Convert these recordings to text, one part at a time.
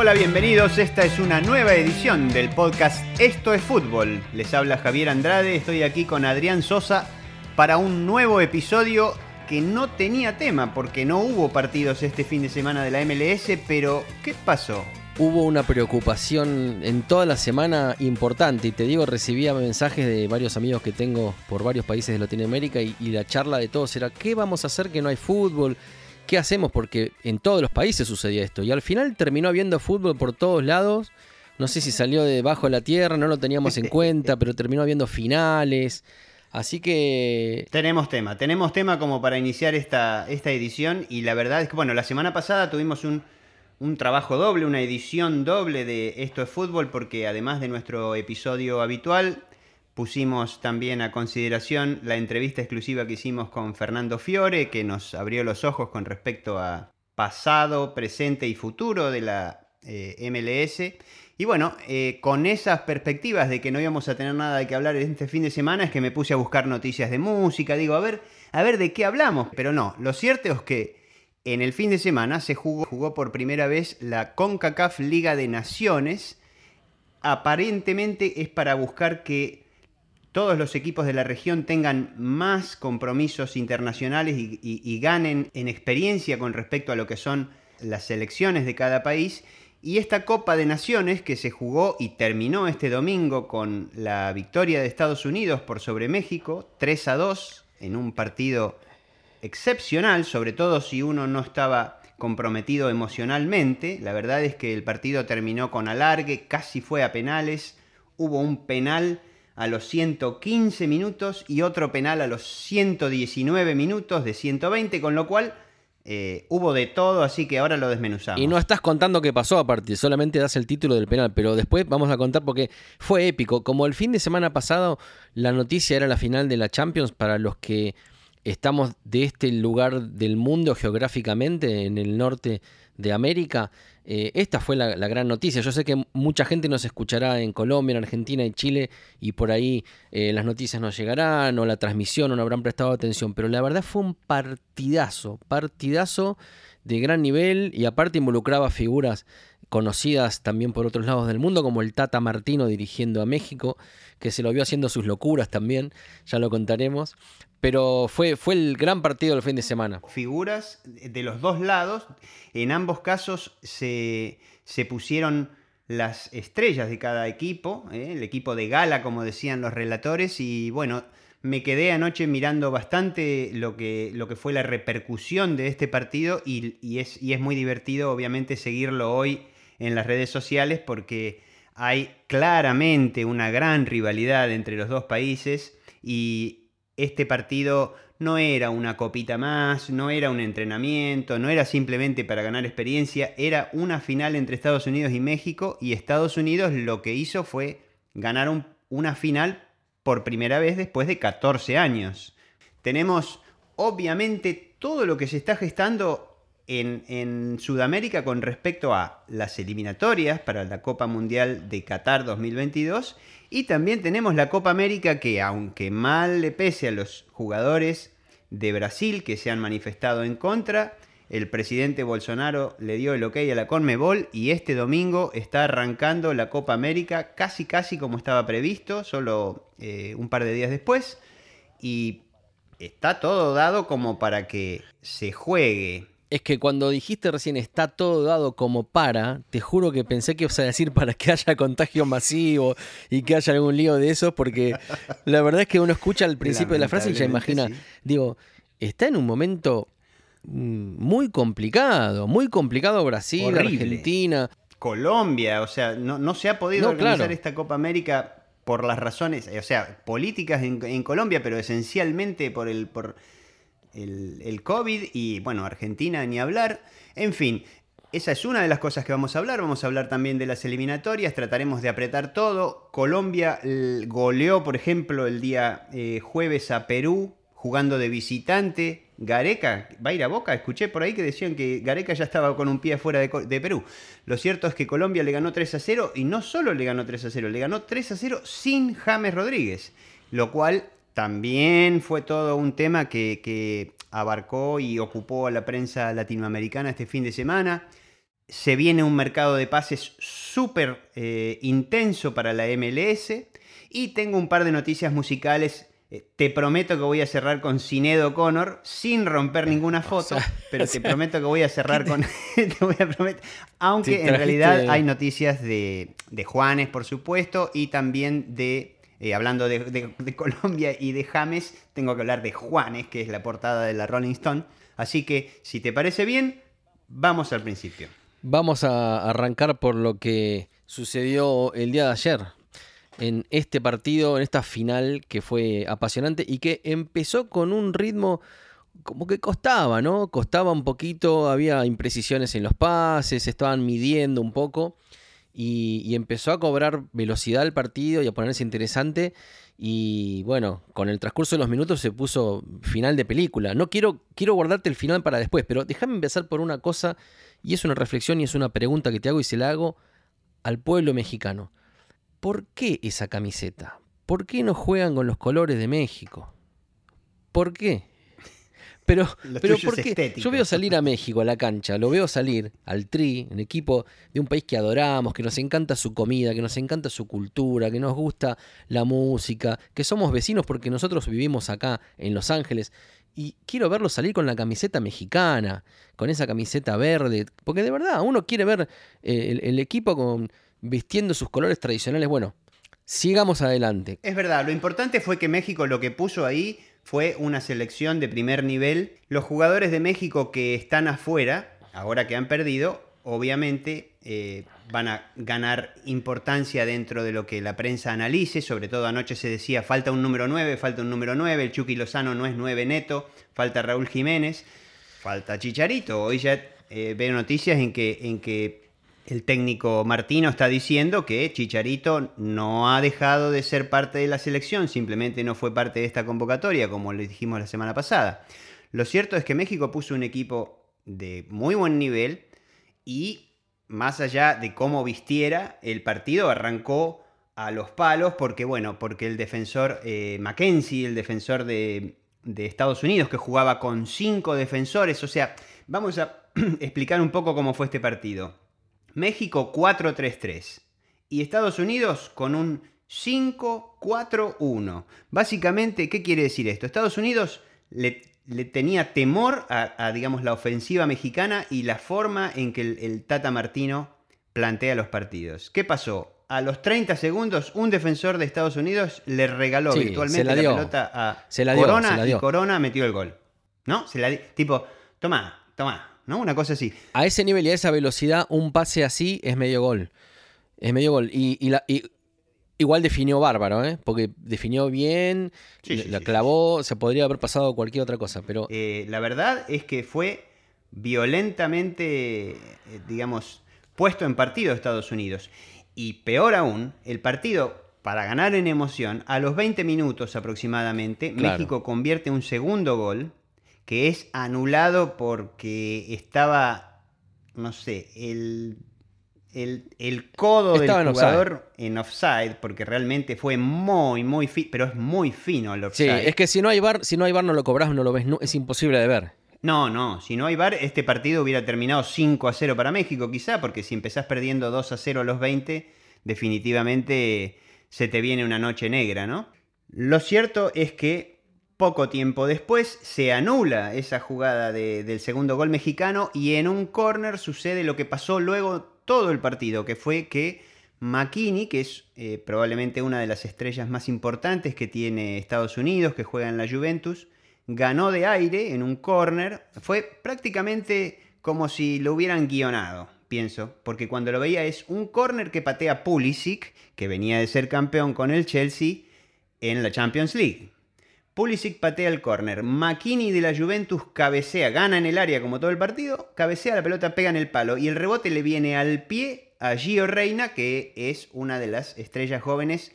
Hola, bienvenidos. Esta es una nueva edición del podcast Esto es Fútbol. Les habla Javier Andrade. Estoy aquí con Adrián Sosa para un nuevo episodio que no tenía tema porque no hubo partidos este fin de semana de la MLS, pero ¿qué pasó? Hubo una preocupación en toda la semana importante y te digo, recibía mensajes de varios amigos que tengo por varios países de Latinoamérica y, la charla de todos era, ¿qué vamos a hacer que no hay fútbol? ¿Qué hacemos? Porque en todos los países sucedía esto y al final terminó habiendo fútbol por todos lados. No sé si salió debajo de la tierra, no lo teníamos en cuenta, pero terminó habiendo finales. Así que... Tenemos tema, tenemos tema como para iniciar esta, esta edición y la verdad es que, bueno, la semana pasada tuvimos un, un trabajo doble, una edición doble de Esto es Fútbol, porque además de nuestro episodio habitual, pusimos también a consideración la entrevista exclusiva que hicimos con Fernando Fiore, que nos abrió los ojos con respecto a pasado, presente y futuro de la eh, MLS. Y bueno, eh, con esas perspectivas de que no íbamos a tener nada de que hablar este fin de semana, es que me puse a buscar noticias de música, digo, a ver, a ver de qué hablamos. Pero no, lo cierto es que en el fin de semana se jugó, jugó por primera vez la CONCACAF Liga de Naciones. Aparentemente es para buscar que todos los equipos de la región tengan más compromisos internacionales y, y, ganen en experiencia con respecto a lo que son las selecciones de cada país y esta Copa de Naciones que se jugó y terminó este domingo con la victoria de Estados Unidos por sobre México, 3 a 2, en un partido excepcional, sobre todo si uno no estaba comprometido emocionalmente. La verdad es que el partido terminó con alargue, casi fue a penales, hubo un penal a los 115 minutos y otro penal a los 119 minutos de 120, con lo cual eh, hubo de todo, así que ahora lo desmenuzamos. Y no estás contando qué pasó aparte, solamente das el título del penal, pero después vamos a contar porque fue épico. Como el fin de semana pasado la noticia era la final de la Champions para los que estamos de este lugar del mundo geográficamente, en el norte de América, eh, esta fue la, gran noticia. Yo sé que mucha gente nos escuchará en Colombia, en Argentina, en Chile, y por ahí eh, las noticias no llegarán, o la transmisión, o no habrán prestado atención, pero la verdad fue un partidazo, partidazo de gran nivel, y aparte involucraba figuras conocidas también por otros lados del mundo, como el Tata Martino dirigiendo a México, que se lo vio haciendo sus locuras también, ya lo contaremos. Pero fue, fue el gran partido del fin de semana. Figuras de los dos lados, en ambos casos se, se pusieron las estrellas de cada equipo, ¿eh? el equipo de gala, como decían los relatores, y bueno, me quedé anoche mirando bastante lo que, lo que fue la repercusión de este partido y, y, es, y es muy divertido obviamente seguirlo hoy en las redes sociales porque hay claramente una gran rivalidad entre los dos países y este partido no era una copita más, no era un entrenamiento, no era simplemente para ganar experiencia, era una final entre Estados Unidos y México y Estados Unidos lo que hizo fue ganar un, una final por primera vez después de 14 años. Tenemos obviamente todo lo que se está gestando en, en, Sudamérica con respecto a las eliminatorias para la Copa Mundial de Qatar 2022 y también tenemos la Copa América que aunque mal le pese a los jugadores de Brasil que se han manifestado en contra, el presidente Bolsonaro le dio el ok a la Conmebol y este domingo está arrancando la Copa América casi casi como estaba previsto, solo eh, un par de días después. Y está todo dado como para que se juegue es que cuando dijiste recién está todo dado como para, te juro que pensé que ibas a decir para que haya contagio masivo y que haya algún lío de eso, porque la verdad es que uno escucha al principio de la frase y ya imagina, sí. digo, está en un momento muy complicado, muy complicado Brasil, Horrible. Argentina. Colombia, o sea, no, no se ha podido no, organizar claro. esta Copa América por las razones, o sea, políticas en, en Colombia, pero esencialmente por el... Por, el, COVID y bueno, Argentina ni hablar. En fin, esa es una de las cosas que vamos a hablar. Vamos a hablar también de las eliminatorias, trataremos de apretar todo. Colombia goleó, por ejemplo, el día eh, jueves a Perú jugando de visitante. Gareca va a ir a Boca. Escuché por ahí que decían que Gareca ya estaba con un pie afuera de, de, Perú. Lo cierto es que Colombia le ganó 3 a 0 y no solo le ganó 3 a 0, le ganó 3 a 0 sin James Rodríguez. Lo cual también fue todo un tema que, que, abarcó y ocupó a la prensa latinoamericana este fin de semana. se viene un mercado de pases súper eh, intenso para la MLS. Y tengo un par de noticias musicales. Eh, Te prometo que voy a cerrar con Cinedo Connor sin romper ninguna foto, pero te prometo que voy a cerrar con. te voy a prometer. Aunque en realidad hay noticias de, de Juanes, por supuesto, y también de. Eh, hablando de, de- Colombia y de James, tengo que hablar de Juanes, que es la portada de la Rolling Stone. Así que, si te parece bien, vamos al principio. Vamos a arrancar por lo que sucedió el día de ayer en este partido, en esta final que fue apasionante y que empezó con un ritmo como que costaba, ¿no? Costaba un poquito, había imprecisiones en los pases, se estaban midiendo un poco y, empezó a cobrar velocidad el partido y a ponerse interesante y bueno, con el transcurso de los minutos se puso final de película. No quiero, quiero guardarte el final para después, pero déjame empezar por una cosa y es una reflexión y es una pregunta que te hago y se la hago al pueblo mexicano. ¿Por qué esa camiseta? ¿Por qué no juegan con los colores de México? ¿Por qué? Pero, Lo pero ¿por qué? Yo veo salir a México a la cancha, lo veo salir al Tri, un equipo de un país que adoramos, que nos encanta su comida, que nos encanta su cultura, que nos gusta la música, que somos vecinos porque nosotros vivimos acá en Los Ángeles. Y quiero verlo salir con la camiseta mexicana, con esa camiseta verde, porque de verdad uno quiere ver eh, el, el equipo con, vistiendo sus colores tradicionales. Bueno, sigamos adelante. Es verdad, lo importante fue que México lo que puso ahí fue una selección de primer nivel. Los jugadores de México que están afuera, ahora que han perdido, obviamente eh, van a ganar importancia dentro de lo que la prensa analice. Sobre todo anoche se decía, falta un número 9, falta un número 9, el Chucky Lozano no es 9 neto, falta Raúl Jiménez, falta Chicharito. Hoy ya eh, veo noticias en que, en que el técnico Martino está diciendo que Chicharito no ha dejado de ser parte de la selección, simplemente no fue parte de esta convocatoria, como le dijimos la semana pasada. Lo cierto es que México puso un equipo de muy buen nivel y más allá de cómo vistiera, el partido arrancó a los palos porque, bueno, porque el defensor eh, Mackenzie, el defensor de, de Estados Unidos, que jugaba con cinco defensores, o sea, vamos a explicar un poco cómo fue este partido. México 4-3-3 y Estados Unidos con un 5-4-1. Básicamente, ¿qué quiere decir esto? Estados Unidos le, le tenía temor a, a, digamos, la ofensiva mexicana y la forma en que el, el Tata Martino plantea los partidos. ¿Qué pasó? A los 30 segundos, un defensor de Estados Unidos le regaló Sí, virtualmente la pelota a Se la dio, Corona se la y. Corona metió el gol. ¿No? Se la di- tipo, toma, toma, ¿no? Una cosa así. A ese nivel y a esa velocidad, un pase así es medio gol. Es medio gol. Y, y la- y igual definió bárbaro, ¿eh? Porque definió bien, Sí, la- sí, la sí, clavó, se podría haber pasado cualquier otra cosa, pero Eh, la verdad es que fue violentamente, eh, digamos, puesto en partido Estados Unidos. Y peor aún, el partido, para ganar en emoción, a los 20 minutos aproximadamente, Claro. México convierte un segundo gol que es anulado porque estaba, no sé, el, el, el codo Estaba del en jugador en offside, porque realmente fue muy, muy fino, pero es muy fino el sí, offside. es que si no hay bar, si no hay bar no lo cobras, no lo ves, no- es imposible de ver. No, no, si no hay VAR, este partido hubiera terminado 5 a 0 para México, quizá, porque si empezás perdiendo 2 a 0 a los 20, definitivamente se te viene una noche negra, ¿no? Lo cierto es que poco tiempo después se anula esa jugada de- del segundo gol mexicano y en un córner sucede lo que pasó luego todo el partido, que fue que McKinney, que es eh, probablemente una de las estrellas más importantes que tiene Estados Unidos, que juega en la Juventus, ganó de aire en un córner. Fue prácticamente como si lo hubieran guionado, pienso, porque cuando lo veía es un córner que patea Pulisic, que venía de ser campeón con el Chelsea en la Champions League. Pulisic patea el córner, McKinney de la Juventus cabecea, gana en el área como todo el partido, cabecea la pelota, pega en el palo y el rebote le viene al pie a Gio Reina, que es una de las estrellas jóvenes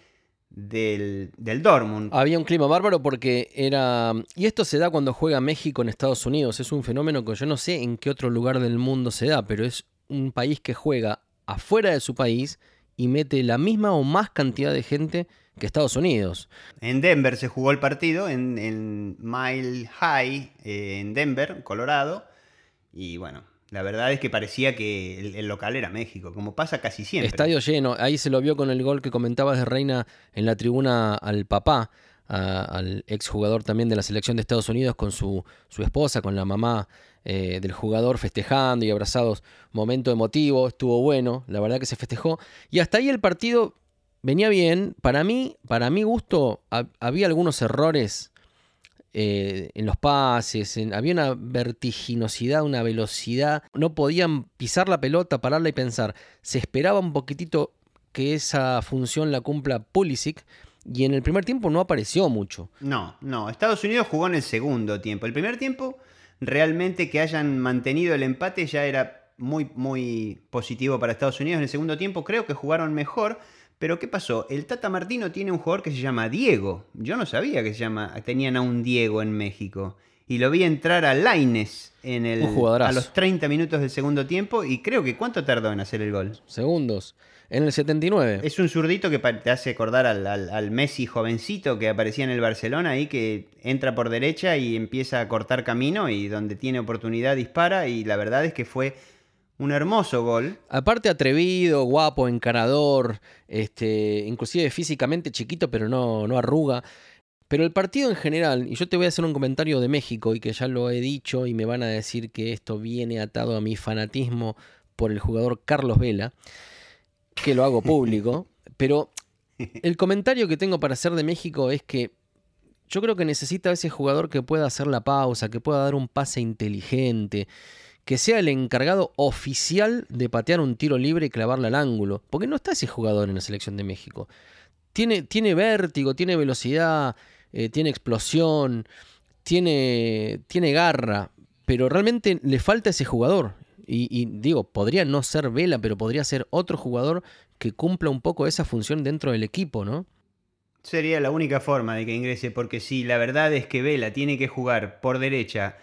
del, del Dortmund. Había un clima bárbaro porque era. Y esto se da cuando juega México en Estados Unidos. Es un fenómeno que yo no sé en qué otro lugar del mundo se da, pero es un país que juega afuera de su país y mete la misma o más cantidad de gente que Estados Unidos. En Denver se jugó el partido, en, en Mile High, eh, en Denver, Colorado. Y bueno, La verdad es que parecía que el, el, local era México, como pasa casi siempre. Estadio lleno, ahí se lo vio con el gol que comentabas de Reina en la tribuna al papá, a, al exjugador también de la selección de Estados Unidos con su, su esposa, con la mamá eh, del jugador festejando y abrazados. Momento emotivo, estuvo bueno, la verdad que se festejó. Y hasta ahí el partido venía bien. Para mí, para mi gusto, había algunos errores eh, en los pases, había una vertiginosidad, una velocidad. No podían pisar la pelota, pararla y pensar. Se esperaba un poquitito que esa función la cumpla Pulisic. Y en el primer tiempo no apareció mucho. No, no. Estados Unidos jugó en el segundo tiempo. El primer tiempo, realmente que hayan mantenido el empate ya era muy, muy positivo para Estados Unidos. En el segundo tiempo creo que jugaron mejor. Pero ¿qué pasó? El Tata Martino tiene un jugador que se llama Diego. Yo no sabía que se llama, tenían a un Diego en México. Y lo vi entrar a Laines en el, a los 30 minutos del segundo tiempo. Y creo que ¿cuánto tardó en hacer el gol? Segundos. En el 79. Es un zurdito que te hace acordar al, Messi jovencito que aparecía en el Barcelona ahí, que entra por derecha y empieza a cortar camino y donde tiene oportunidad dispara. Y la verdad es que fue un hermoso gol. Aparte atrevido, guapo, encarador, este, inclusive físicamente chiquito, pero no, no arruga. Pero el partido en general, y yo te voy a hacer un comentario de México y que ya lo he dicho y me van a decir que esto viene atado a mi fanatismo por el jugador Carlos Vela, que lo hago público, pero el comentario que tengo para hacer de México es que yo creo que necesita ese jugador que pueda hacer la pausa, que pueda dar un pase inteligente, que sea el encargado oficial de patear un tiro libre y clavarle al ángulo. Porque no está ese jugador en la selección de México. Tiene, tiene vértigo, tiene velocidad, eh, tiene explosión, tiene, tiene garra, pero realmente le falta ese jugador. Y, digo, podría no ser Vela, pero podría ser otro jugador que cumpla un poco esa función dentro del equipo, ¿no? Sería la única forma de que ingrese, porque sí, la verdad es que Vela tiene que jugar por derecha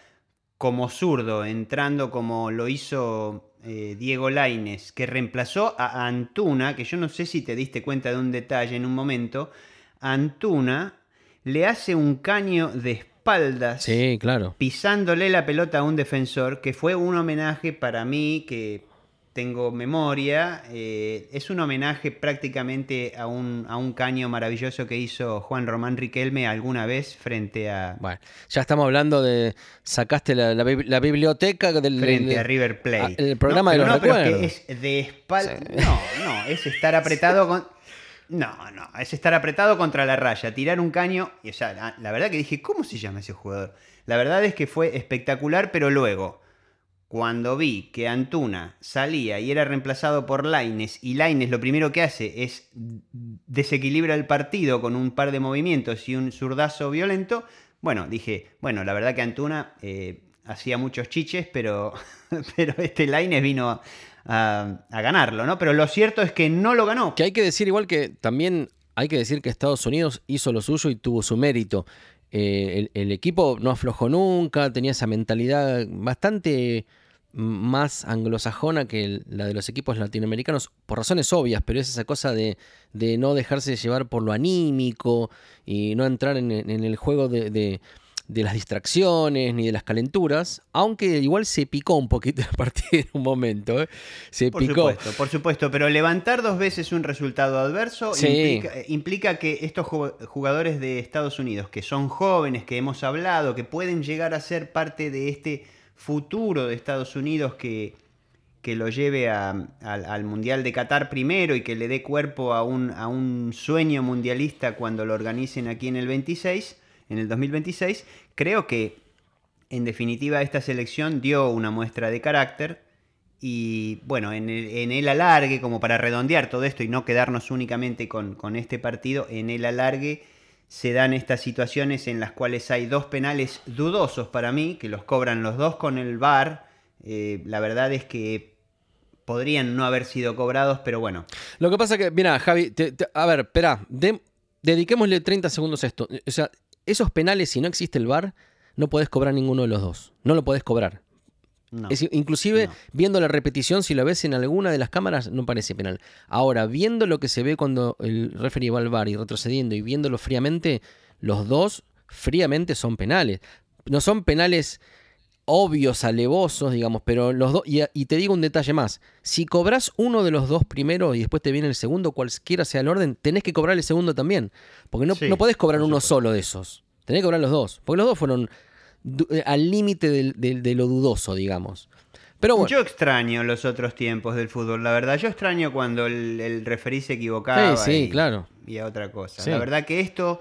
como zurdo, entrando como lo hizo eh, Diego Laines, que reemplazó a Antuna, que yo no sé si te diste cuenta de un detalle en un momento, Antuna le hace un caño de espaldas, sí, claro. pisándole la pelota a un defensor, que fue un homenaje para mí, que tengo memoria, eh, es un homenaje prácticamente a un, a un caño maravilloso que hizo Juan Román Riquelme alguna vez frente a... Bueno, ya estamos hablando de... Sacaste la, la, biblioteca del... Frente a River Plate. el programa de los no, recuerdos. Pero es de espalda... No, no, es estar apretado con... No, no, es estar apretado contra la raya, tirar un caño... Y, o sea, la verdad que dije, ¿cómo se llama ese jugador? La verdad es que fue espectacular, pero luego cuando vi que Antuna salía y era reemplazado por Laines, y Laines lo primero que hace es desequilibra el partido con un par de movimientos y un zurdazo violento, bueno, dije, bueno, la verdad que Antuna eh, hacía muchos chiches, pero, pero este Laines vino a, ganarlo, ¿no? Pero lo cierto es que no lo ganó. Que hay que decir igual que también hay que decir que Estados Unidos hizo lo suyo y tuvo su mérito. Eh, el, equipo no aflojó nunca, tenía esa mentalidad bastante más anglosajona que la de los equipos latinoamericanos, por razones obvias, pero es esa cosa de, no dejarse llevar por lo anímico y no entrar en, el juego de, las distracciones ni de las calenturas, aunque igual se picó un poquito el partido en un momento. ¿eh? Se por picó. Supuesto, por supuesto, pero levantar dos veces un resultado adverso implica, implica que estos jugadores de Estados Unidos, que son jóvenes, que hemos hablado, que pueden llegar a ser parte de este futuro de Estados Unidos que, que lo lleve al Mundial de Qatar primero y que le dé cuerpo a un, a un sueño mundialista cuando lo organicen aquí en el 26, en el 2026, creo que en definitiva esta selección dio una muestra de carácter y bueno, en el, en el alargue, como para redondear todo esto y no quedarnos únicamente con, con este partido, en el alargue se dan estas situaciones en las cuales hay dos penales dudosos para mí, que los cobran los dos con el VAR. Eh, la verdad es que podrían no haber sido cobrados, pero bueno. Lo que pasa que, mira, Javi, a ver, espera, dediquémosle 30 segundos a esto. O sea, esos penales, si no existe el VAR, no podés cobrar ninguno de los dos. No lo podés cobrar inclusive viendo la repetición, si lo ves en alguna de las cámaras, no parece penal. Ahora, viendo lo que se ve cuando el referee va al bar y retrocediendo y viéndolo fríamente, los dos fríamente son penales. No son penales obvios, alevosos, digamos, pero los dos, y, te digo un detalle más, si cobras uno de los dos primero y después te viene el segundo, cualquiera sea el orden, tenés que cobrar el segundo también, porque no, no podés cobrar uno solo de esos, tenés que cobrar los dos, porque los dos fueron al límite de lo dudoso, digamos. Pero bueno. Yo extraño los otros tiempos del fútbol, la verdad. Yo extraño cuando el, el referí se equivocaba. Sí, sí, claro. Y a otra cosa. La verdad que esto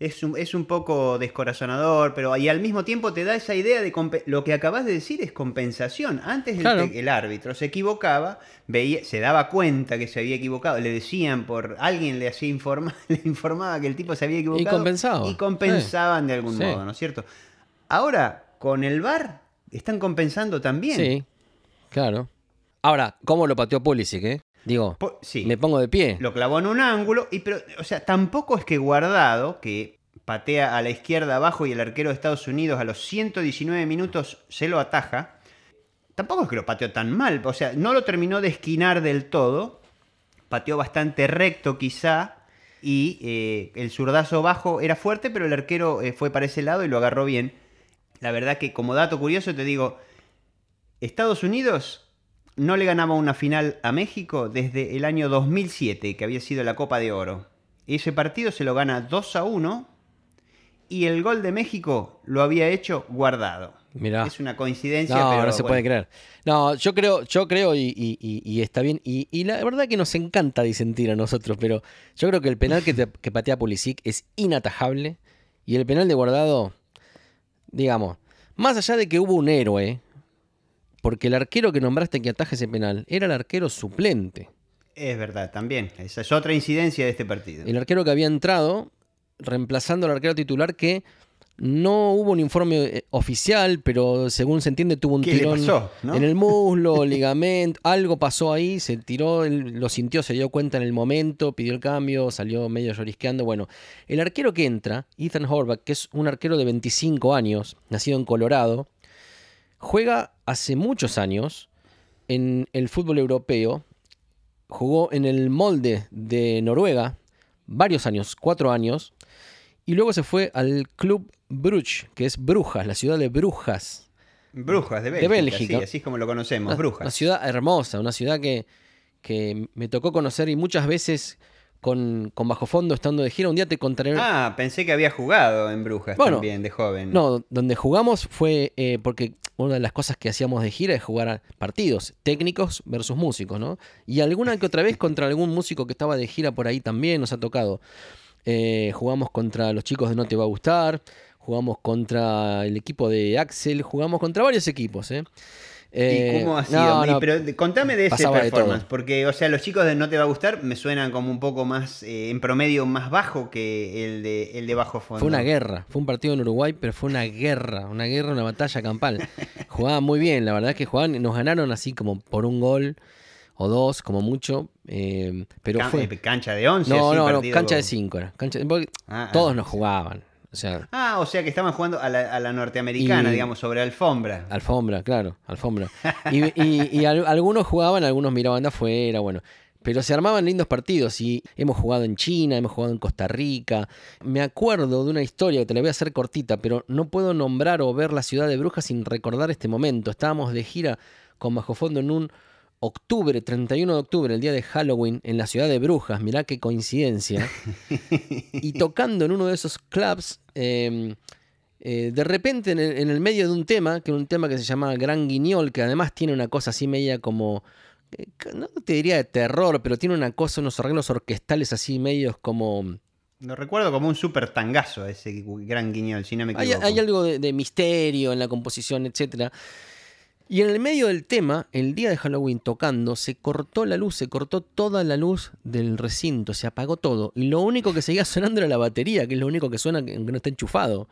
es un, es un poco descorazonador, pero y al mismo tiempo te da esa idea de lo que acabas de decir es compensación. Antes el, árbitro se equivocaba, veía, se daba cuenta que se había equivocado, le decían por alguien le hacía informar, le informaba que el tipo se había equivocado y y compensaban de algún modo, ¿no es cierto? Ahora con el VAR están compensando también. Sí. Claro. Ahora, ¿cómo lo pateó Pulisic, eh? Digo, sí. me pongo de pie. Lo clavó en un ángulo, y pero, o sea, tampoco es que Guardado, que patea a la izquierda abajo y el arquero de Estados Unidos a los 119 minutos se lo ataja, tampoco es que lo pateó tan mal, o sea, no lo terminó de esquinar del todo, pateó bastante recto quizá, y eh, el zurdazo bajo era fuerte, pero el arquero eh, fue para ese lado y lo agarró bien. La verdad que como dato curioso te digo, Estados Unidos no le ganaba una final a México desde el año 2007, que había sido la Copa de Oro. Ese partido se lo gana 2 a 1 y el gol de México lo había hecho guardado. Mirá. Es una coincidencia, no, pero. No se puede creer. No, yo creo, yo creo y, está bien. Y, la verdad que nos encanta disentir a nosotros, pero yo creo que el penal que, que patea Pulisic es inatajable. Y el penal de guardado, digamos, más allá de que hubo un héroe, porque el arquero que nombraste que ataje ese penal era el arquero suplente. Es verdad, también. Esa es otra incidencia de este partido. El arquero que había entrado reemplazando al arquero titular que no hubo un informe eh, oficial, pero según se entiende tuvo un tirón en el muslo, ligamento, algo pasó ahí, se tiró, lo sintió, se dio cuenta en el momento, pidió el cambio, salió medio llorisqueando. Bueno, el arquero que entra, Ethan Horvath, que es un arquero de 25 años, nacido en Colorado, Juega hace muchos años en el fútbol europeo. Jugó en el molde de Noruega varios años, cuatro años. Y luego se fue al Club Bruges, que es Brujas, la ciudad de Brujas. Brujas, de Bélgica. así es como lo conocemos, Brujas. Una ciudad hermosa, una ciudad que, que me tocó conocer y muchas veces con, Bajo Fondo estando de gira. Un día te contaré. Ah, pensé que había jugado en Brujas también, de joven. No, donde jugamos fue eh, porque una de las cosas que hacíamos de gira es jugar partidos técnicos versus músicos, ¿no? Y alguna que otra vez contra algún músico que estaba de gira por ahí también nos ha tocado. Eh, jugamos contra los chicos de No Te Va a Gustar, jugamos contra el equipo de Axel, jugamos contra varios equipos, ¿eh? ¿Y eh, cómo ha sido? pero contame de ese performance, porque, o sea, los chicos de No Te Va a Gustar me suenan como un poco más, eh, en promedio, más bajo que el de, el de Bajo Fondo. Fue una guerra, fue un partido en Uruguay, pero fue una guerra, una guerra, una batalla campal. jugaban muy bien, la verdad es que jugaban, nos ganaron así como por un gol o dos, como mucho. Eh, pero fue... ¿Cancha de 11? No, no, no, cancha de 5 era. Ah, todos ah. nos jugaban ah, o sea que estaban jugando a la, norteamericana, digamos, sobre alfombra. Alfombra, claro, alfombra. Y, algunos jugaban, algunos miraban de afuera, bueno. Pero se armaban lindos partidos y hemos jugado en China, hemos jugado en Costa Rica. Me acuerdo de una historia que te la voy a hacer cortita, pero no puedo nombrar o ver la ciudad de Brujas sin recordar este momento. Estábamos de gira con Bajo Fondo en un octubre, 31 de octubre, el día de Halloween, en la ciudad de Brujas, mirá qué coincidencia, y tocando en uno de esos clubs, em, eh, de repente en el, medio de un tema, que es un tema que se llama Gran Guiñol, que además tiene una cosa así media como, eh, no te diría de terror, pero tiene una cosa, unos arreglos orquestales así medios como... Lo recuerdo como un súper tangazo ese Gran Guiñol, si no me equivoco. Hay, algo de, de, misterio en la composición, etcétera. Y en el medio del tema, el día de Halloween tocando, se cortó la luz, se cortó toda la luz del recinto, se apagó todo. Y lo único que seguía sonando era la batería, que es lo único que suena que no está enchufado.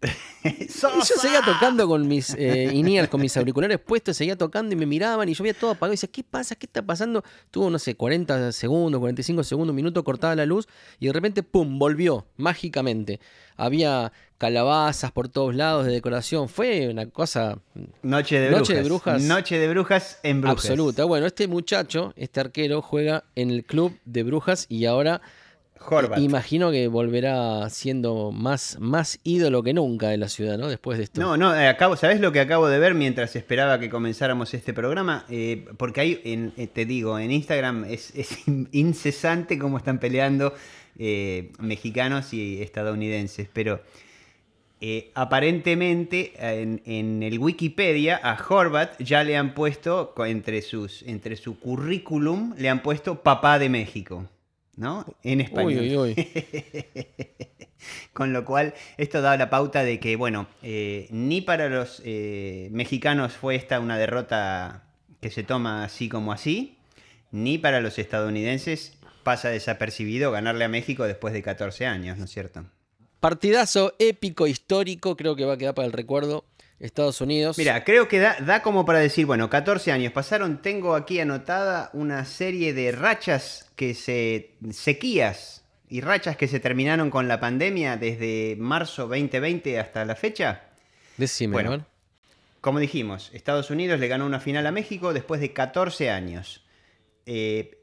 y yo seguía tocando con mis eh, con mis auriculares puestos, seguía tocando y me miraban y yo veía todo apagado y decía, ¿qué pasa? ¿Qué está pasando? Tuvo, no sé, 40 segundos, 45 segundos, un minuto cortada la luz y de repente, ¡pum!, volvió mágicamente. Había calabazas por todos lados de decoración. Fue una cosa... Noche de, Noche brujas. de brujas. Noche de brujas en brujas. Absoluta. Bueno, este muchacho, este arquero, juega en el club de brujas y ahora Horvat. Imagino que volverá siendo más, más ídolo que nunca de la ciudad, ¿no? Después de esto. No, no, eh, acabo, ¿sabes lo que acabo de ver mientras esperaba que comenzáramos este programa? Eh, porque ahí, en, eh, te digo, en Instagram es, es incesante cómo están peleando eh, mexicanos y estadounidenses, pero eh, aparentemente en, en el Wikipedia a Horvat ya le han puesto, entre, sus, entre su currículum, le han puesto papá de México, ¿no? En español. Uy, uy, uy. Con lo cual, esto da la pauta de que, bueno, eh, ni para los eh, mexicanos fue esta una derrota que se toma así como así, ni para los estadounidenses pasa desapercibido ganarle a México después de 14 años, ¿no es cierto? Partidazo épico, histórico, creo que va a quedar para el recuerdo. Estados Unidos. Mira, creo que da, da como para decir, bueno, 14 años pasaron, tengo aquí anotada una serie de rachas que se... sequías y rachas que se terminaron con la pandemia desde marzo 2020 hasta la fecha. Decime, Bueno. Como dijimos, Estados Unidos le ganó una final a México después de 14 años. Eh,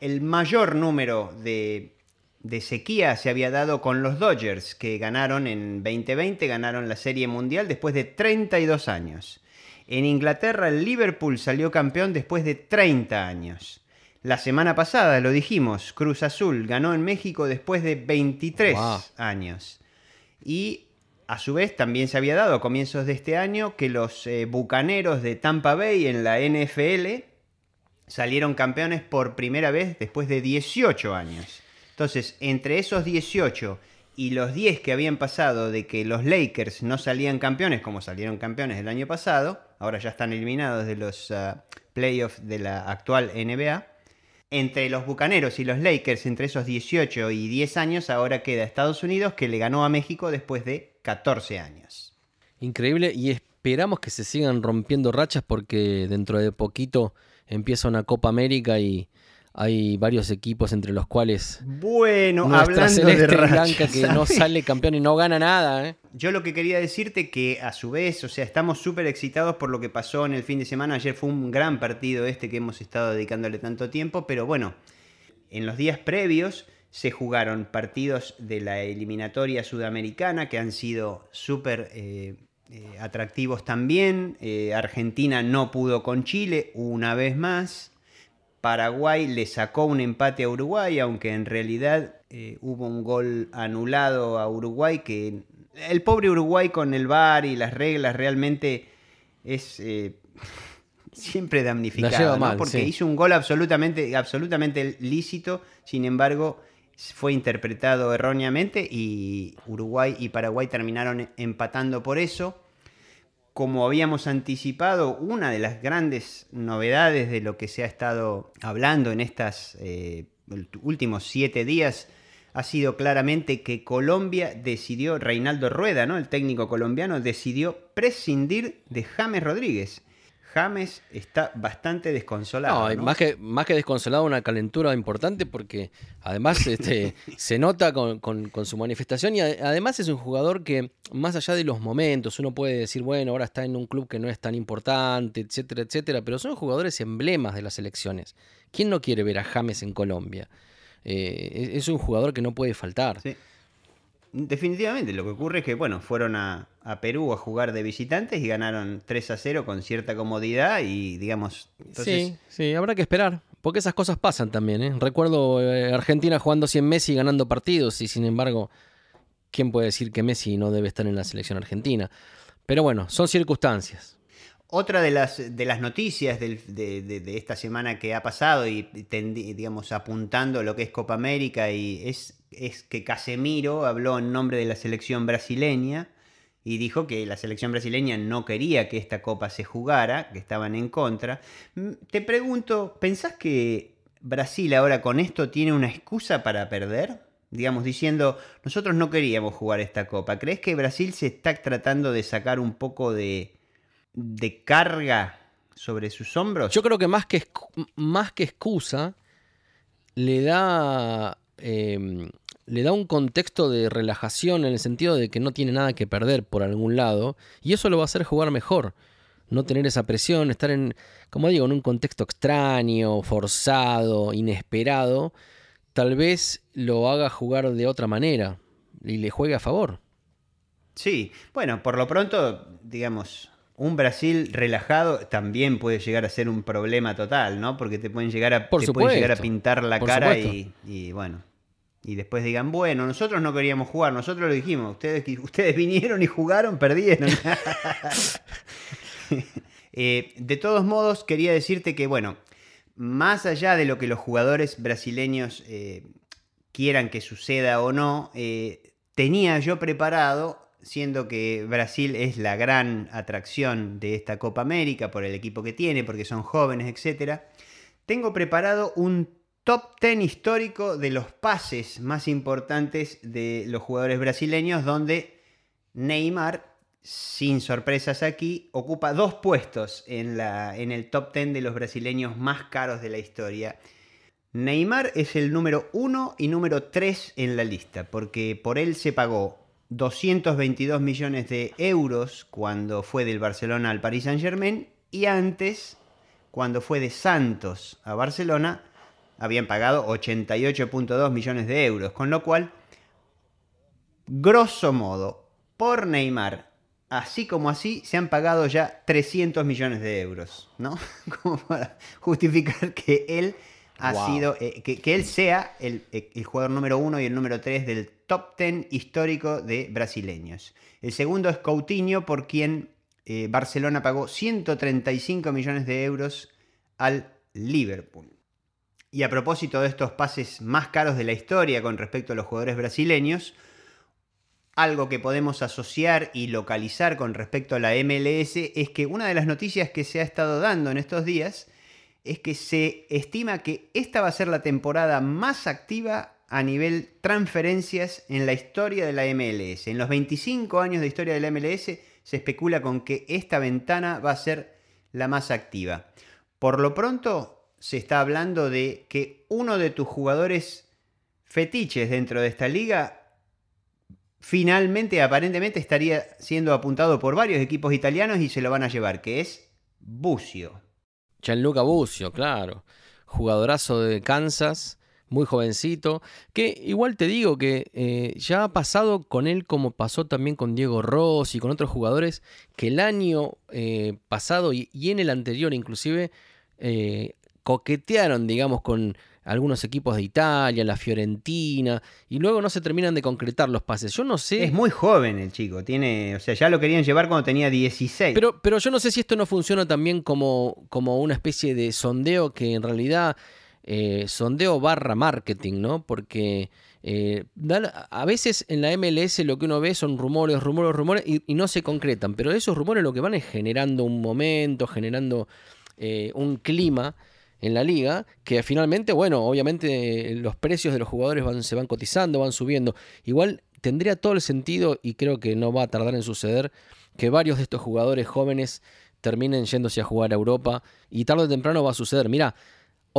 el mayor número de, de sequía se había dado con los Dodgers, que ganaron en 2020, ganaron la Serie Mundial después de 32 años. En Inglaterra, el Liverpool salió campeón después de 30 años. La semana pasada, lo dijimos, Cruz Azul ganó en México después de 23 Wow. años. Y a su vez también se había dado a comienzos de este año que los eh, Bucaneros de Tampa Bay en la NFL salieron campeones por primera vez después de 18 años. Entonces, entre esos 18 y los 10 que habían pasado de que los Lakers no salían campeones como salieron campeones el año pasado, ahora ya están eliminados de los ah, playoffs de la actual NBA, entre los Bucaneros y los Lakers, entre esos 18 y 10 años, ahora queda Estados Unidos que le ganó a México después de 14 años. Increíble y esperamos que se sigan rompiendo rachas porque dentro de poquito empieza una Copa América y hay varios equipos entre los cuales Bueno, hablando de celeste rachas, blanca que no sale campeón y no gana nada, ¿eh? Yo lo que quería decirte que a su vez, o sea, estamos súper excitados por lo que pasó en el fin de semana. Ayer fue un gran partido este que hemos estado dedicándole tanto tiempo, pero bueno, en los días previos se jugaron partidos de la eliminatoria sudamericana que han sido súper eh, eh, atractivos también. Argentina no pudo con Chile una vez más. Paraguay le sacó un empate a Uruguay, aunque en realidad eh, hubo un gol anulado a Uruguay que el pobre Uruguay con el VAR y las reglas realmente es eh, siempre damnificado, porque sí. hizo un gol absolutamente, absolutamente lícito, sin embargo fue interpretado erróneamente y Uruguay y Paraguay terminaron empatando por eso como habíamos anticipado, una de las grandes novedades de lo que se ha estado hablando en estos últimos siete días ha sido claramente que Colombia decidió, Reinaldo Rueda, ¿no? el técnico colombiano, decidió prescindir de James Rodríguez. James está bastante desconsolado. No. Más, que, más que desconsolado, una calentura importante porque además este, se nota con, con- con su manifestación y además es un jugador que más allá de los momentos, uno puede decir, bueno, ahora está en un club que no es tan importante, etcétera, etcétera, pero son jugadores emblemas de las elecciones. ¿Quién no quiere ver a James en Colombia? Eh, es, es un jugador que no puede faltar. Sí. Definitivamente, lo que ocurre es que, bueno, fueron a, a Perú a jugar de visitantes y ganaron 3 a 0 con cierta comodidad y, digamos, entonces, Sí, sí, habrá que esperar. Porque esas cosas pasan también, ¿eh? Recuerdo eh, Argentina jugando sin Messi y ganando partidos, y sin embargo, ¿quién puede decir que Messi no debe estar en la selección argentina? Pero bueno, son circunstancias. Otra de las, de las noticias del- de, de- de esta semana que ha pasado y digamos apuntando lo que es Copa América y es, es que Casemiro habló en nombre de la selección brasileña y dijo que la selección brasileña no quería que esta copa se jugara, que estaban en contra. Mm, Te pregunto, ¿pensás que Brasil ahora con esto tiene una excusa para perder? Digamos, diciendo, nosotros no queríamos jugar esta copa. ¿Crees que Brasil se está tratando de sacar un poco de, de carga sobre sus hombros? Yo creo que más que, más que excusa, le da, eh, le da un contexto de relajación en el sentido de que no tiene nada que perder por algún lado, y eso lo va a hacer jugar mejor. No tener esa presión, estar en, como digo, en un contexto extraño, forzado, inesperado, tal vez lo haga jugar de otra manera y le juegue a favor. Sí, bueno, por lo pronto, digamos, un Brasil relajado también puede llegar a ser un problema total, ¿no? Porque te pueden llegar a, pueden llegar a pintar la cara y, bueno. Y después digan, bueno, nosotros no queríamos jugar, nosotros lo dijimos, ustedes, ustedes vinieron y jugaron, perdieron. Eh, de todos modos, quería decirte que, bueno, más allá de lo que los jugadores brasileños eh, quieran que suceda o no, eh, tenía yo preparado siendo que Brasil es la gran atracción de esta Copa América por el equipo que tiene, porque son jóvenes, etc., tengo preparado un top 10 histórico de los pases más importantes de los jugadores brasileños, donde Neymar, sin sorpresas aquí, ocupa dos puestos en, la, en el top 10 de los brasileños más caros de la historia. Neymar es el número 1 y número 3 en la lista, porque por él se pagó 222 millones de euros cuando fue del Barcelona al Paris Saint Germain y antes, cuando fue de Santos a Barcelona, habían pagado 88.2 millones de euros, con lo cual, grosso modo, por Neymar, así como así, se han pagado ya 300 millones de euros, ¿no? Como para justificar que él ha sido, eh, que, él sea el, el jugador número uno y el número tres del top 10 histórico de brasileños. El segundo es Coutinho, por quien eh, Barcelona pagó 135 millones de euros al Liverpool. Y a propósito de estos pases más caros de la historia con respecto a los jugadores brasileños, algo que podemos asociar y localizar con respecto a la MLS es que una de las noticias que se ha estado dando en estos días es que se estima que esta va a ser la temporada más activa a nivel transferencias en la historia de la MLS. En los 25 años de historia de la MLS se especula con que esta ventana va a ser la más activa. Por lo pronto se está hablando de que uno de tus jugadores fetiches dentro de esta liga finalmente, aparentemente, estaría siendo apuntado por varios equipos italianos y se lo van a llevar, que es Bucio. Gianluca Bucio, claro. Jugadorazo de Kansas muy jovencito, que igual te digo que eh, ya ha pasado con él como pasó también con Diego Ross y con otros jugadores, que el año eh, pasado y, en el anterior inclusive eh, coquetearon, digamos, con algunos equipos de Italia, la Fiorentina, y luego no se terminan de concretar los pases. Yo no sé. Es muy joven el chico, tiene, o sea, ya lo querían llevar cuando tenía 16. Pero, pero yo no sé si esto no funciona también como, como una especie de sondeo que en realidad eh, sondeo barra marketing, ¿no? Porque eh, a veces en la MLS lo que uno ve son rumores, rumores, rumores y, no se concretan, pero esos rumores lo que van es generando un momento, generando eh, un clima en la liga que finalmente, bueno, obviamente los precios de los jugadores van, se van cotizando, van subiendo. Igual tendría todo el sentido y creo que no va a tardar en suceder que varios de estos jugadores jóvenes terminen yéndose a jugar a Europa y tarde o temprano va a suceder. Mira,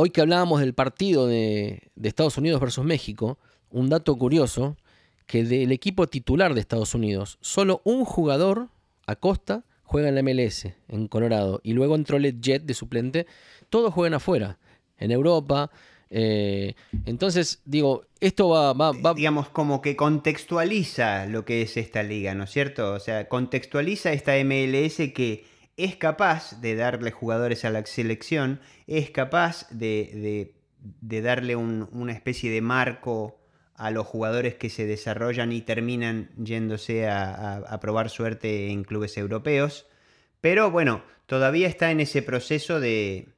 Hoy que hablábamos del partido de, Estados Unidos versus México, un dato curioso, que del equipo titular de Estados Unidos, solo un jugador, Acosta, juega en la MLS, en Colorado, y luego entró Jet de suplente, todos juegan afuera, en Europa. Eh, entonces, digo, esto va, va, va, Digamos, como que contextualiza lo que es esta liga, ¿no es cierto? O sea, contextualiza esta MLS que es capaz de darle jugadores a la selección, es capaz de, darle una especie de marco a los jugadores que se desarrollan y terminan yéndose a, probar suerte en clubes europeos. Pero bueno, todavía está en ese proceso de,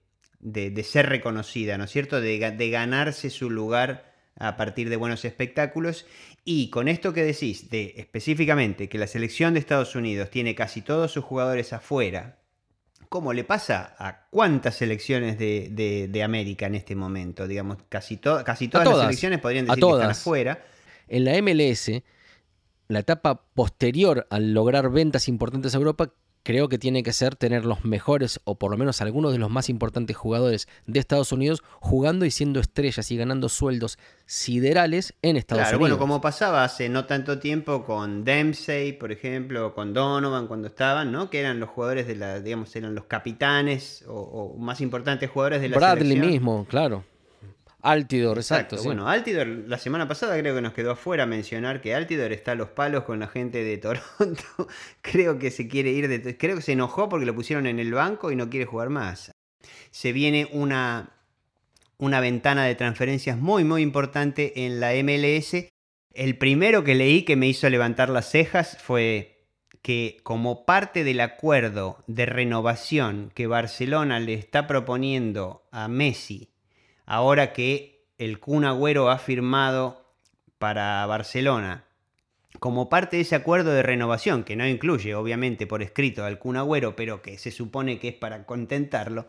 ser reconocida, ¿no es cierto? De, de ganarse su lugar a partir de buenos espectáculos. Y con esto que decís, de específicamente que la selección de Estados Unidos tiene casi todos sus jugadores afuera, como le pasa a cuántas selecciones de, América en este momento, digamos, casi, casi todas, las selecciones podrían decir que están afuera. En la MLS, la etapa posterior al lograr ventas importantes a Europa creo que tiene que ser tener los mejores o por lo menos algunos de los más importantes jugadores de Estados Unidos jugando y siendo estrellas y ganando sueldos siderales en Estados claro, Unidos. Bueno, como pasaba hace no tanto tiempo con Dempsey, por ejemplo, con Donovan cuando estaban, ¿no? Que eran los jugadores de la, digamos, eran los capitanes o, más importantes jugadores de la Bradley mismo, claro. Altidor, exacto. sí. Bueno, Altidor la semana pasada creo que nos quedó afuera mencionar que Altidor está a los palos con la gente de Toronto. creo que se quiere ir de... Creo que se enojó porque lo pusieron en el banco y no quiere jugar más. Se viene una, una ventana de transferencias muy, muy importante en la MLS. El primero que leí que me hizo levantar las cejas fue que como parte del acuerdo de renovación que Barcelona le está proponiendo a Messi, ahora que el Kun Agüero ha firmado para Barcelona, como parte de ese acuerdo de renovación, que no incluye obviamente por escrito al Kun Agüero, pero que se supone que es para contentarlo,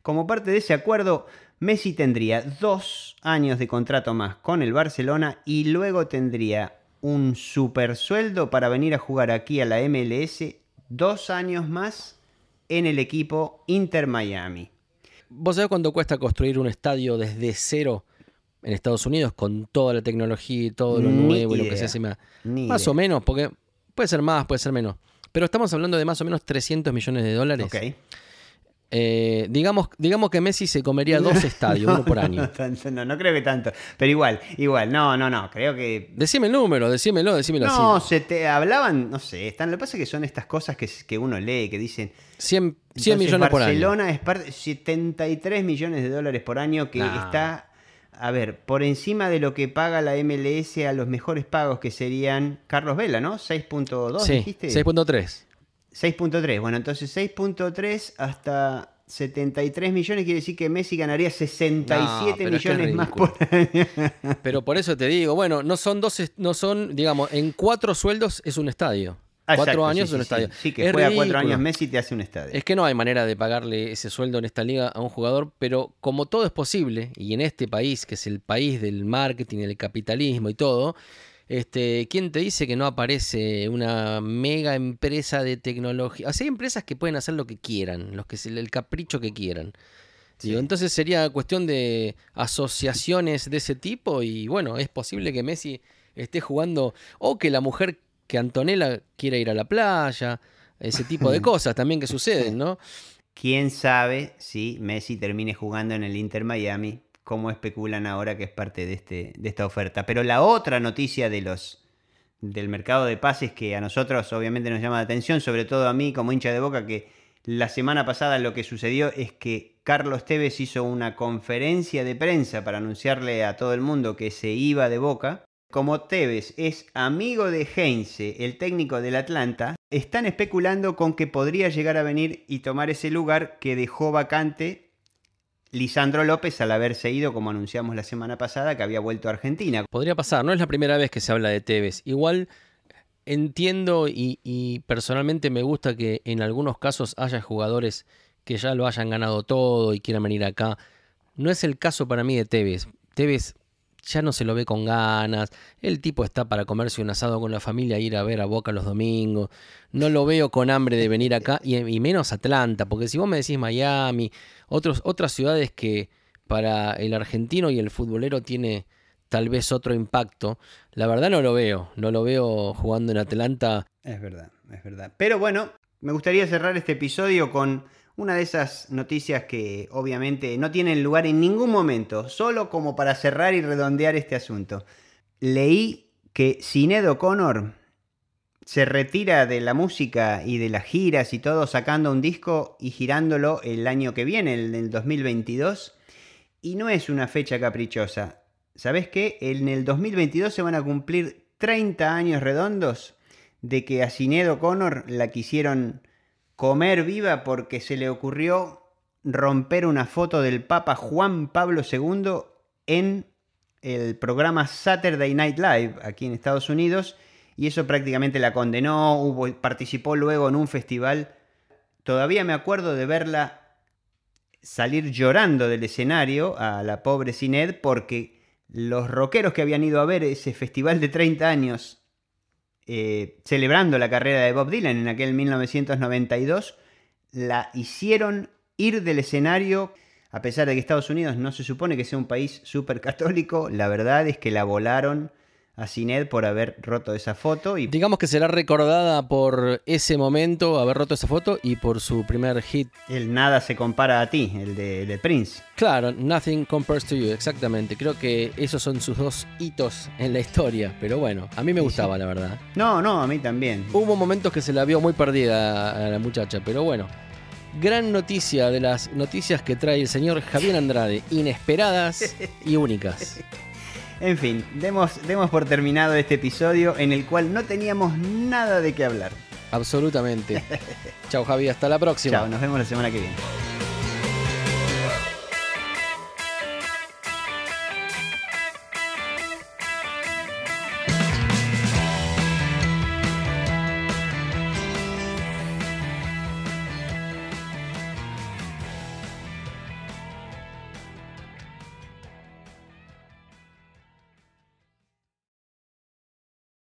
como parte de ese acuerdo, Messi tendría dos años de contrato más con el Barcelona y luego tendría un super sueldo para venir a jugar aquí a la MLS dos años más en el equipo Inter Miami. ¿Vos sabés cuánto cuesta construir un estadio desde cero en Estados Unidos con toda la tecnología y todo lo Ni nuevo y lo que se hace más? Ni Más idea. o menos, porque puede ser más, puede ser menos. Pero estamos hablando de más o menos 300 millones de dólares. Ok. Eh, digamos, digamos que Messi se comería dos estadios, uno por año. No, tanto, no, no creo que tanto. Pero igual, igual, no, no, no. Creo que. Decime el número, decímelo, decímelo No, así. se te hablaban, no sé, están, lo que pasa es que son estas cosas que, que uno lee, que dicen. 100, 100 entonces, millones por año. Barcelona es parte, 73 millones de dólares por año que Nah. está, a ver, por encima de lo que paga la MLS a los mejores pagos que serían Carlos Vela, ¿no? 6.2, Sí, dijiste. 6.3. 6.3. Bueno, entonces 6.3 hasta 73 millones quiere decir que Messi ganaría 67 No, es millones más ridículo. por año. Pero por eso te digo, bueno, no son dos, no son, digamos, en cuatro sueldos es un estadio. Ah, cuatro exacto, años sí, es un sí, estadio. Sí, que Es juega cuatro años Messi y te hace un estadio. Es que no hay manera de pagarle ese sueldo en esta liga a un jugador, pero como todo es posible, y en este país, que es el país del marketing, el capitalismo y todo, este, ¿quién te dice que no aparece una mega empresa de tecnología? O sea, hay empresas que pueden hacer lo que quieran, los que el capricho que quieran. Digo, entonces sería cuestión de asociaciones de ese tipo y bueno, es posible que Messi esté jugando o que la mujer que Antonella quiera ir a la playa, ese tipo de cosas también que suceden, ¿no? ¿Quién sabe si Messi termine jugando en el Inter Miami? Como especulan ahora que es parte de, este, de esta oferta. Pero la otra noticia de los del mercado de pases que a nosotros obviamente nos llama la atención, sobre todo a mí como hincha de boca, que la semana pasada lo que sucedió es que Carlos Tevez hizo una conferencia de prensa para anunciarle a todo el mundo que se iba de boca. Como Tevez es amigo de Heinze, el técnico del Atlanta, están especulando con que podría llegar a venir y tomar ese lugar que dejó vacante Lisandro López al haberse ido, como anunciamos la semana pasada, que había vuelto a Argentina. Podría pasar, no es la primera vez que se habla de Tevez. Igual entiendo y, y personalmente me gusta que en algunos casos haya jugadores que ya lo hayan ganado todo y quieran venir acá. No es el caso para mí de Tevez. Tevez ya no se lo ve con ganas. El tipo está para comerse un asado con la familia e ir a ver a Boca los domingos. No lo veo con hambre de venir acá y, menos Atlanta, porque si vos me decís Miami, otros, otras ciudades que para el argentino y el futbolero tiene tal vez otro impacto, la verdad no lo veo. No lo veo jugando en Atlanta. Es verdad, es verdad. Pero bueno, me gustaría cerrar este episodio con una de esas noticias que obviamente no tienen lugar en ningún momento, solo como para cerrar y redondear este asunto. Leí que Sinead O'Connor se retira de la música y de las giras y todo sacando un disco y girándolo el año que viene, el del 2022. Y no es una fecha caprichosa. ¿Sabes qué? En el 2022 se van a cumplir 30 años redondos de que a Sinead O'Connor la quisieron comer viva porque se le ocurrió romper una foto del Papa Juan Pablo II en el programa Saturday Night Live aquí en Estados Unidos y eso prácticamente la condenó, participó luego en un festival. Todavía me acuerdo de verla salir llorando del escenario a la pobre Sinead porque los rockeros que habían ido a ver ese festival de 30 años eh, celebrando la carrera de Bob Dylan en aquel 1992, la hicieron ir del escenario, a pesar de que Estados Unidos no se supone que sea un país súper católico, la verdad es que la volaron a Sinet por haber roto esa foto. Y Digamos que será recordada por ese momento, haber roto esa foto y por su primer hit. el nada se compara a ti, el de, de Prince. Claro, Nothing Compares to You, exactamente. Creo que esos son sus dos hitos en la historia. Pero bueno, a mí me gustaba, la verdad. No, no, a mí también. Hubo momentos que se la vio muy perdida a la muchacha, pero bueno. Gran noticia de las noticias que trae el señor Javier Andrade, inesperadas y únicas. En fin, demos, demos por terminado este episodio en el cual no teníamos nada de qué hablar. Absolutamente. Chao Javi, hasta la próxima. Chao, nos vemos la semana que viene.